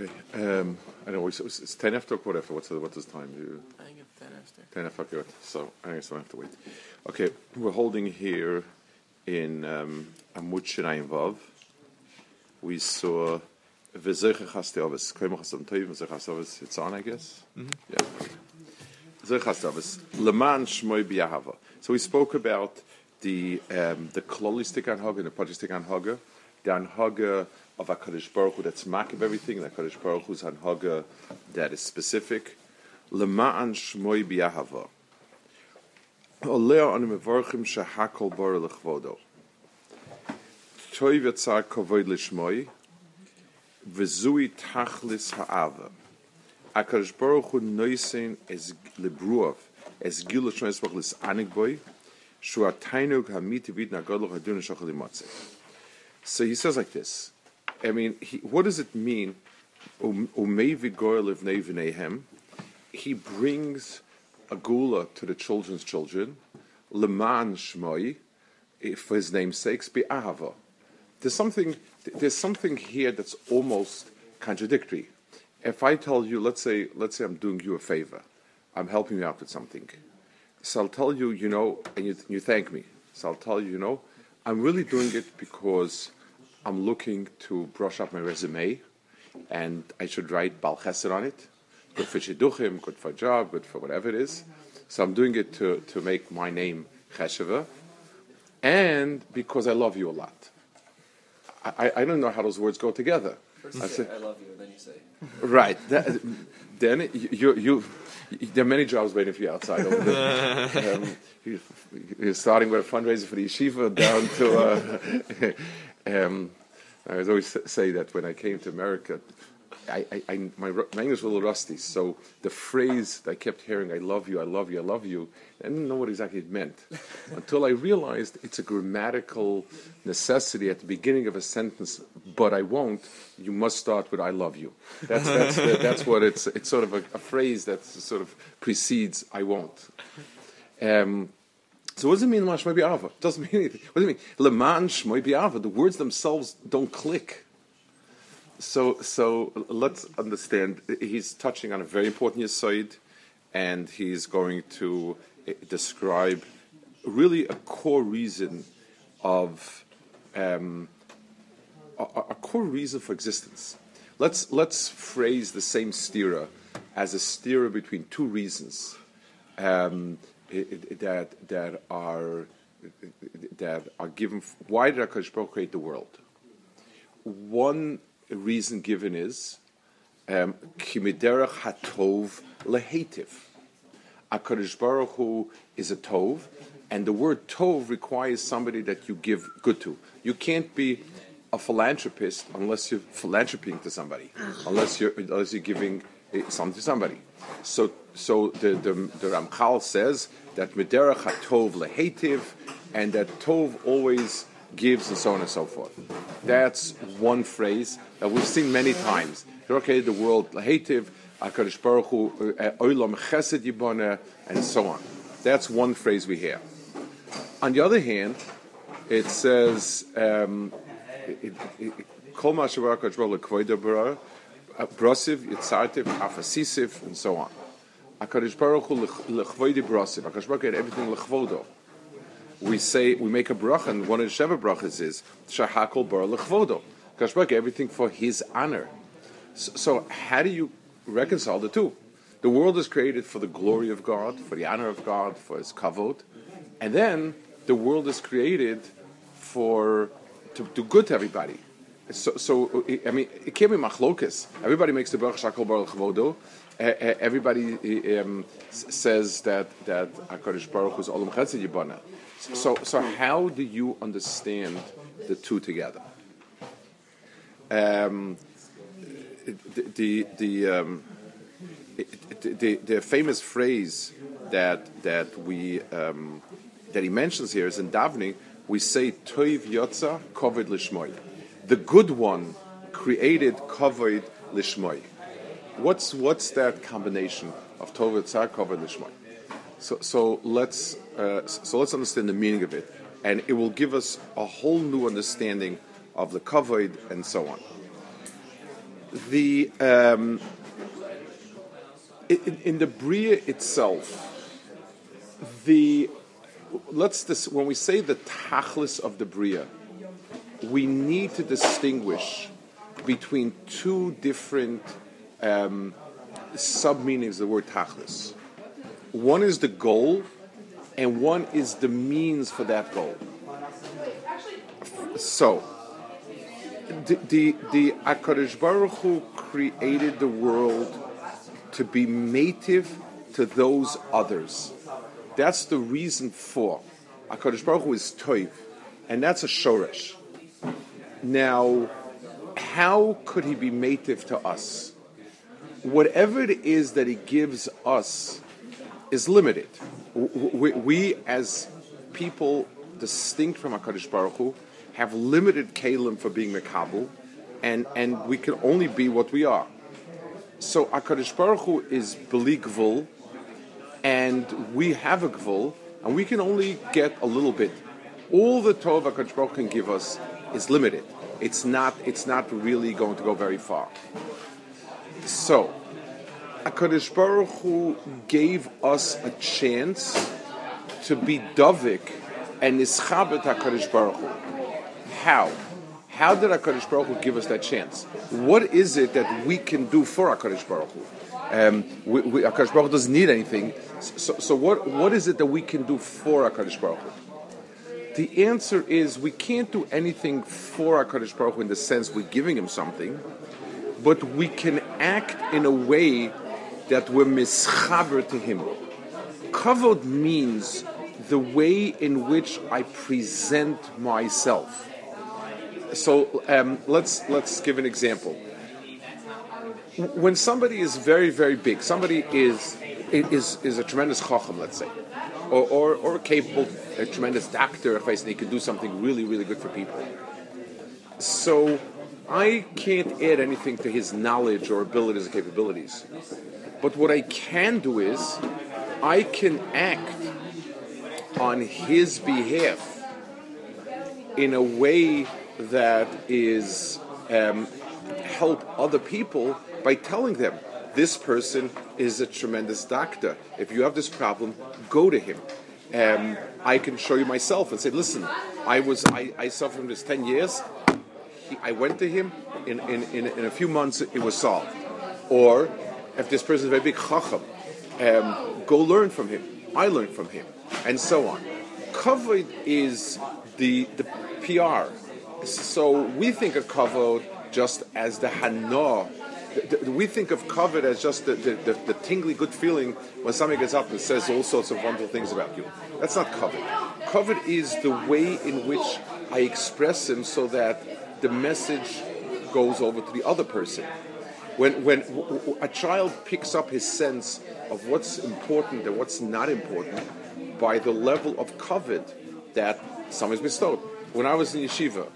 Okay. Um, I know it's, it's ten after or quarter after. What's the, what's this time? You, I think it's 10 after. ten after. Okay. So I guess I don't have to wait. Okay, we're holding here in um, Amud Shinayim Vav. We saw V'zeche Chasteovis. Koyma Chastam Toiv V'zeche Chasteovis. It's on, I guess. Yeah. V'zeche Chasteovis. Leman Shmoy B'Yahava. So we spoke about the um, the klolistic anhaga and the projistic anhaga, the anhaga of Hakadosh Baruch Hu that's mak of everything, and Hakadosh Baruch Hu's anhaga that is specific. Lema'an shmoy b'yahava. Oleo anu mevorchim shehakol bar lechvodo. Toiv yatzar kavoid lishmoy, v'zui tachlis ha'ava. Hakadosh Baruch Hu noisein es lebruav, es gilu shmoy esbach lis anig boy, shu atainug hamiti vid nagodlo hadun shachal imotzeh. So he says like this. I mean, he, what does it mean? Um, V'neihem. He brings a gula to the children's children. Leman shmoi, eh, for his name's be ahava. There's something. There's something here that's almost contradictory. If I tell you, let's say, let's say I'm doing you a favor, I'm helping you out with something. So I'll tell you, you know, and you, you thank me. So I'll tell you, you know, I'm really doing it because I'm looking to brush up my resume, and I should write Bal Chesed on it. Good for Shidduchim, good for a job, good for whatever it is. So I'm doing it to, to make my name Chesheva, and because I love you a lot. I, I don't know how those words go together. First I you say, say- I love you, and then you say, Right. That, then you, you, there are many jobs waiting for you outside over there. um, you, you're starting with a fundraiser for the yeshiva down to. Uh, um, I was always say that when I came to America, I, I, I, my, my English was a little rusty, so the phrase that I kept hearing, I love you, I love you, I love you, I didn't know what exactly it meant until I realized it's a grammatical necessity at the beginning of a sentence, but I won't, you must start with I love you. That's, that's, the, that's what it's, it's sort of a, a phrase that sort of precedes I won't. Um, so what does it mean, Lema Shmoi B'Ava? It doesn't mean anything. What does it mean? Leman Shmoi B'Ava. The words themselves don't click. So, so let's understand. He's touching on a very important side, and he's going to eh, describe really a core reason of um, a, a core reason for existence. Let's let's phrase the same stira as a stira between two reasons um, that that are that are given. Why did Hakadosh Baruch create the world? One reason given is um, kimiderach hatov lehetiv. Hakadosh Baruch Hu is a tov, and the word tov requires somebody that you give good to. You can't be a philanthropist unless you're philanthroping to somebody, unless you're unless you're giving something to somebody. So, so the the, the Ramchal says that miderach hatov lehetiv, and that tov always gives, and so on and so forth. That's one phrase that we've seen many times. He the world lehetiv, Hakadosh Baruch Hu, uh, olam chesed yiboneh, and so on. That's one phrase we hear. On the other hand, it says, um, it- it- Kol brosiv, yitzartiv, afasisiv, and so on. HaKadosh Baruch Hu lech- lechvoidi brosiv. HaKadosh Baruch Hu had everything lechvodo. We say, we make a bracha, and one of the Sheva brachas is, Shahakol bar lechvodo. HaKadosh Baruch everything for his honor. So, so how do you reconcile the two? The world is created for the glory of God, for the honor of God, for His kavod, and then the world is created for to do good to everybody. So, so I mean, it can't be machlokas. Everybody makes the bracha shakol baruch vodo. Everybody um, says that that Hakadosh Baruch Hu is olam chesed yibana. So, so how do you understand the two together? Um, the the um, the, the, famous phrase that that we um, that he mentions here is in davening. We say "Toiv yotza kovid lishmoy." The good one created kovid lishmoy. What's what's that combination of Tov yotza kovid lishmoy? So so let's uh, so let's understand the meaning of it, and it will give us a whole new understanding of the kovid and so on. the um, in, in the bria itself, the let's dis, when we say the tachlis of the bria, we need to distinguish between two different um, sub meanings of the word tachlis. One is the goal, and one is the means for that goal. So, the the, the Akadosh Baruch Hu created the world to be native to those others. That's the reason for Akadosh Baruch Hu is toiv, and that's a shoresh. Now, how could he be native to us? Whatever it is that he gives us is limited. We, we as people distinct from Hakadosh Baruch Hu, have limited kalim for being mekabel, and and we can only be what we are. So Hakadosh Baruch Hu is beli gvul, and we have a gvul, and we can only get a little bit. All the Tov Hakadosh Baruch Hu can give us is limited. It's not. It's not really going to go very far. So, Hakadosh Baruch Hu gave us a chance to be Davik and Nischabet Hakadosh Baruch Hu. How? How did Hakadosh Baruch Hu give us that chance? What is it that we can do for Hakadosh Baruch Hu? Um, we, we, Hakadosh Baruch Hu doesn't need anything. So, so what, what is it that we can do for Hakadosh Baruch Hu? The answer is we can't do anything for Hakadosh Baruch Hu in the sense we're giving him something, but we can act in a way that we're mischaber to him. Kavod means the way in which I present myself. So um, let's let's give an example. When somebody is very very big, somebody is is is a tremendous chacham, let's say, or or, or capable, a tremendous doctor, if I say he can do something really really good for people. So I can't add anything to his knowledge or abilities or capabilities. But what I can do is I can act on his behalf in a way that is um, help other people by telling them this person is a tremendous doctor. If you have this problem, go to him. Um, I can show you myself and say, listen, I was I, I suffered from this ten years. He, I went to him. In, in, in, in, a few months, it was solved. Or if this person is a very big chacham, um, go learn from him. I learned from him, and so on. Kavod is the the PR. So we think of kavod just as the hana. We think of kavod as just the, the, the, the, tingly good feeling when somebody gets up and says all sorts of wonderful things about you. That's not kavod. Kavod is the way in which I express him so that the message goes over to the other person. When, when a child picks up his sense of what's important and what's not important by the level of kavod that someone's bestowed. When I was in yeshiva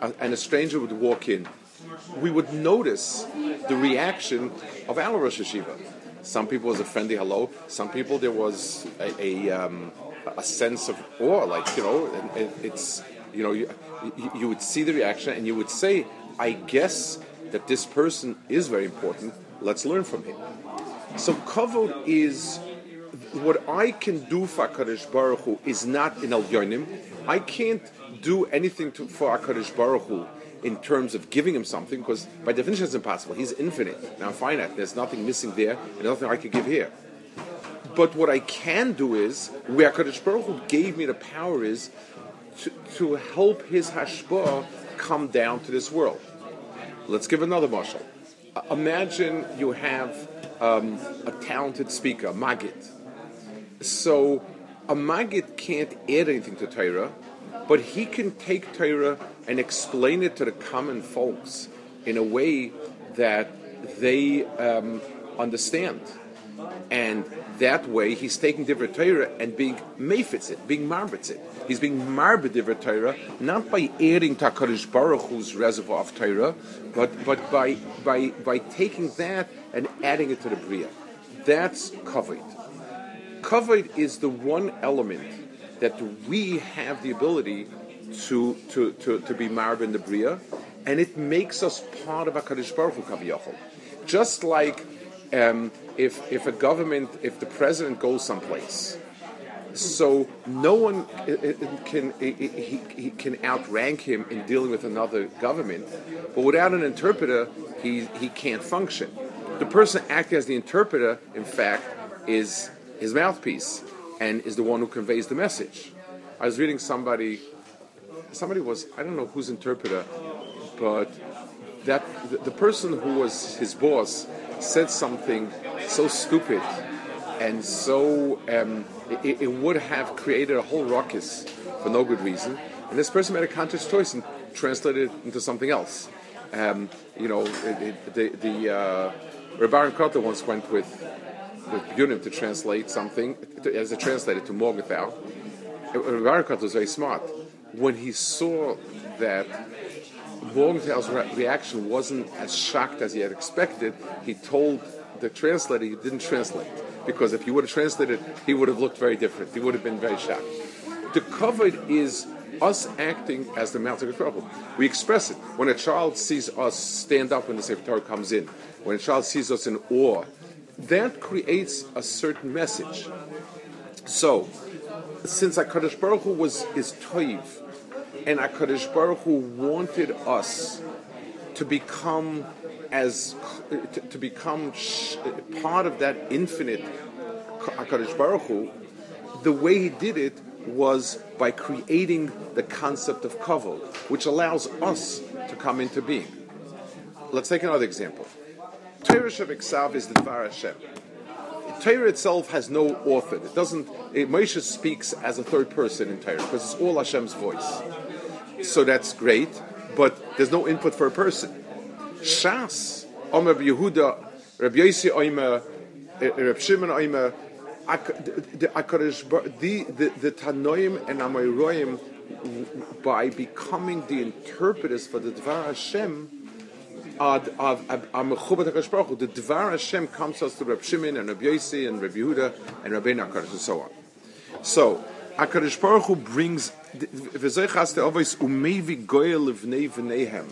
and a stranger would walk in, we would notice the reaction of our Rosh Yeshiva. Some people was a friendly hello. Some people there was a, a, um, a sense of awe, like you know, it, it's you know, you, you would see the reaction and you would say, I guess that this person is very important. Let's learn from him. So kavod is what I can do for Hakadosh Baruch Hu is not in al yonim. I can't do anything to, for Hakadosh Baruch Hu in terms of giving him something because by definition it's impossible. He's infinite. Now finite. There's nothing missing there and nothing I could give here. But what I can do is where Hakadosh Baruch Hu gave me the power is to, to help his hashpah come down to this world. Let's give another mashal. Imagine you have um, a talented speaker, Magid. So a Magid can't add anything to Torah, but he can take Torah and explain it to the common folks in a way that they um, understand. And that way, he's taking different Torah and being mefitz it, being marbitz it. He's being marbit different Torah, not by adding to HaKadosh Baruch Hu's reservoir of Torah, but, but by, by, by taking that and adding it to the Bria. That's kavod. Kavod is the one element that we have the ability to, to, to, to be marb in the Bria, and it makes us part of HaKadosh Baruch Hu. Just like um, if, if a government, if the president goes someplace, so no one uh, uh, can uh, he, he can outrank him in dealing with another government, but without an interpreter, he, he can't function. The person acting as the interpreter, in fact, is his mouthpiece and is the one who conveys the message. I was reading somebody, somebody was I don't know whose interpreter, but that the, the person who was his boss said something so stupid and so um, it, it, would have created a whole ruckus for no good reason. And this person made a conscious choice and translated it into something else. Um, you know, it, the, the uh, Rabbi Carter once went with with Yunim to translate something to, as a translator to Morgenthau. Carter was very smart. When he saw that Morgenthau's re- reaction wasn't as shocked as he had expected, he told the translator he didn't translate because if he would have translated, he would have looked very different. He would have been very shocked. The covered is us acting as the mountain of trouble. We express it when a child sees us stand up when the Sefer Torah comes in. When a child sees us in awe, that creates a certain message. So, since Hakadosh Baruch Hu was is toiv, and Hakadosh Baruch Hu wanted us to become as to, to become part of that infinite Hakadosh Baruch Hu, the way he did it was by creating the concept of kavod, which allows us to come into being. Let's take another example. Torah Shabbat is the Dvar Hashem. Torah itself has no author. It doesn't. It, Moshe speaks as a third person in Torah because it's all Hashem's voice. So that's great, but there's no input for a person. Shas, Omer Yehuda, Rabbi Yossi Omer, eh, Rabbi Shimon Omer, the the the, Tanoim and Amoyroim by becoming the interpreters for the Dvar Hashem of of the Dvar Hashem comes to us through Rabbi Shimon and Rabbi Yossi and Rabbi Yehuda and Rabbi Nakadosh and so on. So Hakadosh Baruch Hu brings v'zoichas te'ovis umevi goyel levnei v'neihem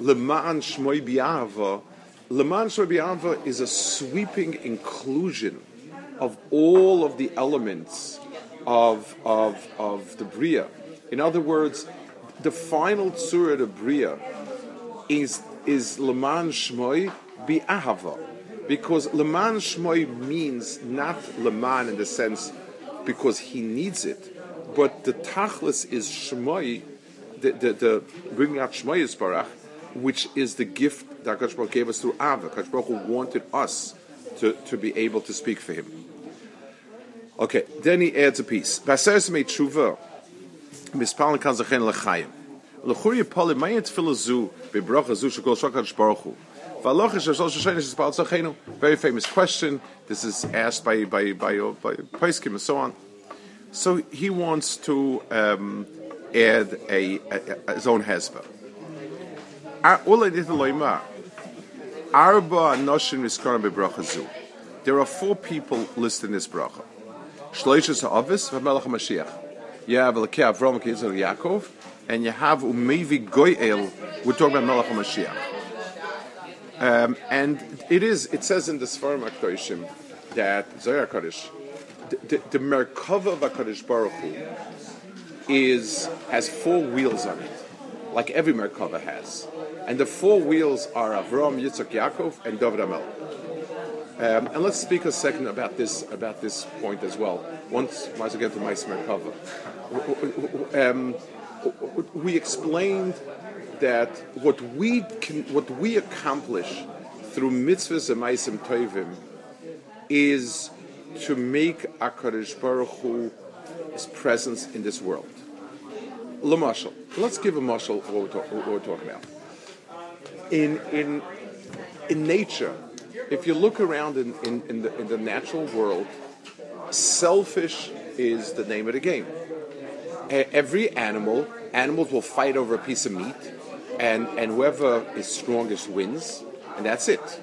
leman shmoi bi'ava leman shmoi bi'ava is a sweeping inclusion of all of the elements of, of, of the Bria. In other words, the final tzura of Bria is, is Leman Shmoy Bi'ahava. Because Leman Shmoy means not Leman in the sense because he needs it, but the Tachlis is Shmoy, the, the, the bringing out Shmoy Yisbarach, which is the gift that Hakadosh gave us through Ava. Hakadosh Baruch wanted us to, to be able to speak for him. Okay, then he adds a piece. Baseres me tshuva, mispalin kan lechayim. Zu, shekol. Very famous question. This is asked by by by by Paiskim and so on. So he wants to um, add a, a, a, his own hezbollah. There are four people listed in this bracha. Shloishes Ha'avis v'Melech HaMashiach. You have Elokei Avram Kizel Yaakov, and you have Umevi Goyel. We're talking about Melech HaMashiach. Um, and it is. It says in the Sfarim Akdoshim that Zohar Kodesh, the, the, Merkava of Hakadosh Baruch Hu is has four wheels on it, like every Merkava has, and the four wheels are Avram, Yitzchak, Yaakov, and David Amelech. Um, and let's speak a second about this about this point as well. Once, once again, to my cover. Um, we explained that what we can, what we accomplish through mitzvahs and meisim tovim is to make Akadosh Baruch Hu's presence in this world. Lamashal. Let's give a mashal what we're, talk, what we're talking about. In in in nature, if you look around in, in, in, the, in the natural world, selfish is the name of the game. Every animal, animals will fight over a piece of meat, and, and whoever is strongest wins, and that's it.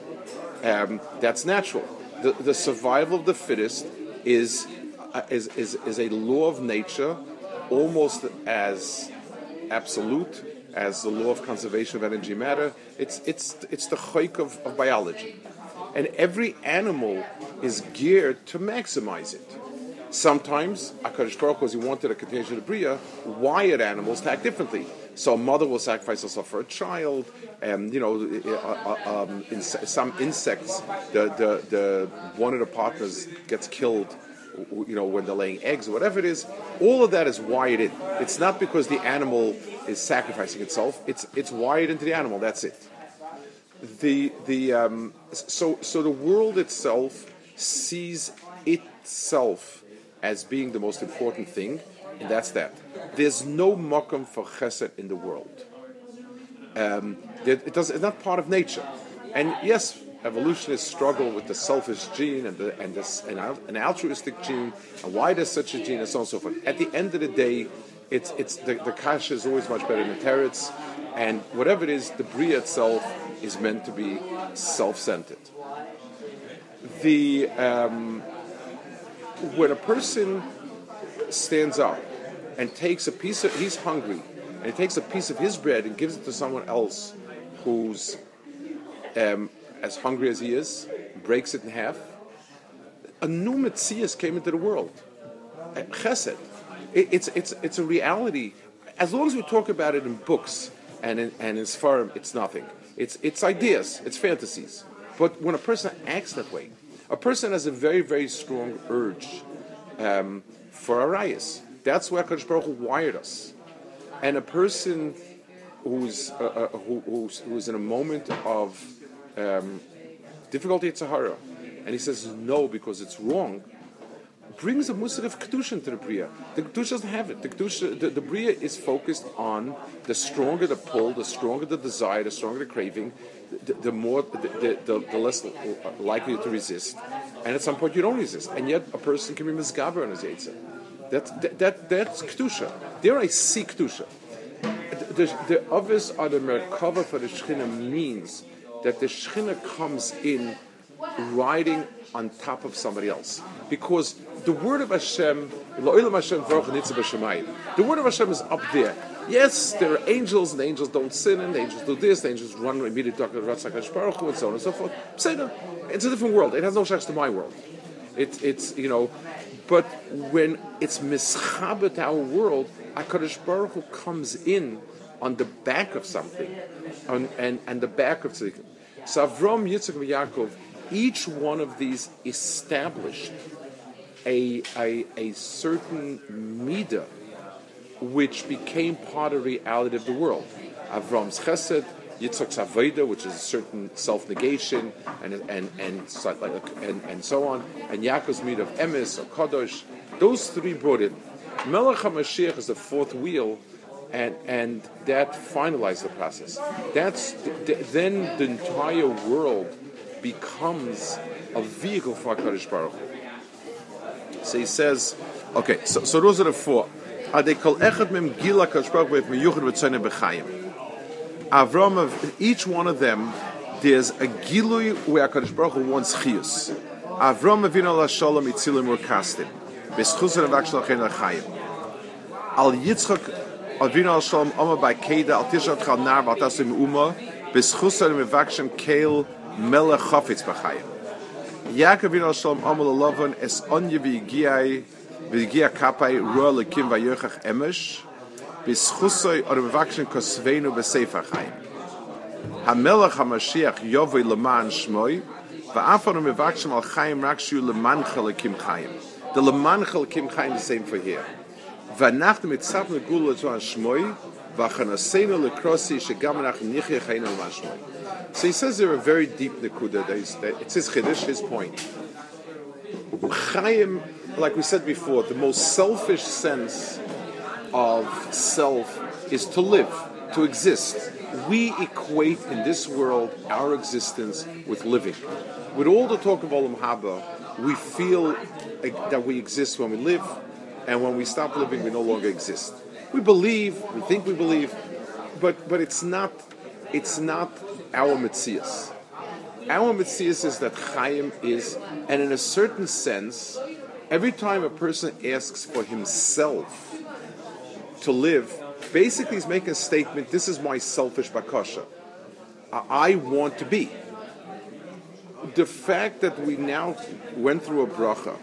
Um, that's natural. The, the survival of the fittest is, uh, is, is, is a law of nature almost as absolute as the law of conservation of energy matter. It's, it's, it's the choik of, of biology. And every animal is geared to maximize it. Sometimes, HaKadosh Baruch Hu, he wanted a contagion of Bria, wired animals to act differently. So a mother will sacrifice herself for a child, and you know, uh, uh, um, in some insects, the, the, the one of the partners gets killed you know, when they're laying eggs or whatever it is, all of that is wired in. It's not because the animal is sacrificing itself. It's it's wired into the animal. That's it. The the um, so so the world itself sees itself as being the most important thing, and that's that. There's no makom for chesed in the world. Um, it does, it's not part of nature. And yes, evolutionists struggle with the selfish gene and, the, and an, an altruistic gene, and why there's such a gene, and so on and so forth. At the end of the day, it's, it's the, the kasha is always much better than the teretz, and whatever it is, the bria itself is meant to be self-centered. The um, when a person stands up and takes a piece of, he's hungry, and he takes a piece of his bread and gives it to someone else who's um, as hungry as he is, breaks it in half. A new Metzias came into the world. Chesed. it's, it's, it's a reality. As long as we talk about it in books and in, and in Sfarim, it's nothing. It's, it's ideas, it's fantasies. But when a person acts that way, a person has a very, very strong urge um, for arayas. That's where Kadosh Baruch Hu wired us. And a person who's, uh, uh, who, who's, who's in a moment of um, difficulty at Sahara, and he says no because it's wrong, brings a musar of kedusha into the bria. The kedusha doesn't have it. The kedusha, the, the bria is focused on the stronger the pull, the stronger the desire, the stronger the craving, the, the more the, the, the, less likely to resist. And at some point you don't resist, and yet a person can be misgaber on his yetzer. That, that, that, that's kedusha. There I see kedusha. The, the, the others are the merkava for the shechina means that the Shekhinah comes in riding on top of somebody else. Because the word of Hashem, the word of Hashem is up there. Yes, there are angels, and angels don't sin, and angels do this, the angels run immediately to Ratzak Baruch and so on and so forth. It's a different world. It has no shachs to my world. It, it's, you know, but when it's mischabet our world, HaKadosh Baruch Hu comes in on the back of something, on, and, and the back of something. So Avram, Yitzchak, and Yaakov, each one of these established a, a, a certain midah which became part of reality of the world. Avram's chesed, Yitzchak's avodah, which is a certain self-negation, and and and and, and so on, and Yaakov's midah of emes or kadosh. Those three brought in. Melech HaMashiach is the fourth wheel and and that finalized the process. That's then the entire world becomes a vehicle for Hakadosh Baruch. So he says, okay, so, so those are the four. Avram each one of them, there's a gilui where Hakadosh Baruch Hu wants chiyus. Avram avinu la shalom itzilim urkastim. B'schus v'akshal chen l'chayim. Al Yitzchak Avinu al Shalom Oma by Keda al Tishat Chal Nar Batasim Uma B'schusar Mevakshem Keil Melech Chafetz B'chayim Yaakov in Shalom Amal Alavan es onye v'yigiai v'yigia kapai ruah lekim v'yochach emesh b'schusoi or v'vakshin kosveinu b'sefer chaim. Hamelach HaMashiach yovei leman shmoi v'afon v'vakshin al chaim rakshu shiu leman chalekim chaim. The leman chalekim chaim the same for here. V'anach mitzav negulu to an shmoi so he says there are very deep nekuda. It's his chiddush, his point. Chaim, like we said before, the most selfish sense of self is to live, to exist. We equate in this world our existence with living. With all the talk of Olam Haba, we feel that we exist when we live, and when we stop living, we no longer exist. We believe, we think we believe, but but it's not it's not our mitzias. Our mitzias is that Chaim is, and in a certain sense, every time a person asks for himself to live, Basically, he's making a statement. This is my selfish bakasha. I want to be. The fact that we now went through a bracha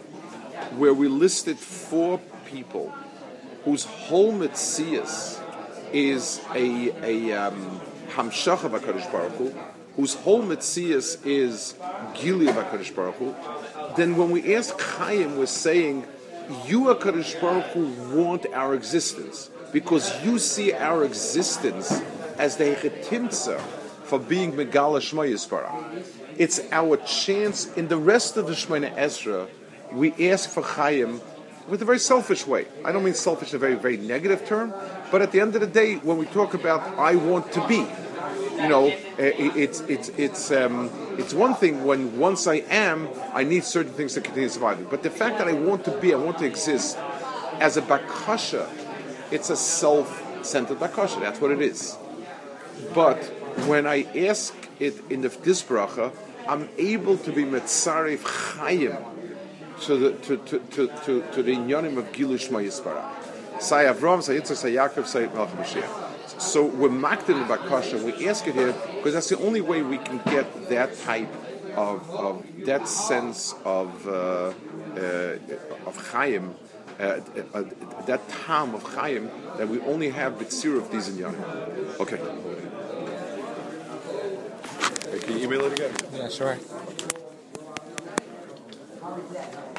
where we listed four people whose whole mitzias is a a um, hamshacha um, Baruch Hu, whose whole mitzias is Gilia Bakadosh Baruch Hu, then when we ask Chaim, we're saying, you, HaKadosh Baruch Hu, want our existence because you see our existence as the Hechetimtza for being Megala Shema Yisparach. It's our chance in the rest of the Shemona Ezra, we ask for Chaim with a very selfish way. I don't mean selfish in a very, very negative term, but at the end of the day, when we talk about I want to be, you know, eh, it's it's it's um, it's one thing when once I am, I need certain things to continue surviving. But the fact that I want to be, I want to exist as a bakasha, it's a self-centered bakasha. That's what it is. But when I ask it in the this bracha, I'm able to be metzaref chayim to the to to to to, to the inyanim of gilush mayispara. Say Avram, say Yitzchak, say Yaakov, say Melech Mashiach. So we're maked in the bakasha. We ask it here because that's the only way we can get that type of, of that sense of uh, uh, of chayim, uh, uh that time of chayim that we only have b'tzir of these in young. Okay. Can you email it again? Yeah, sure with that.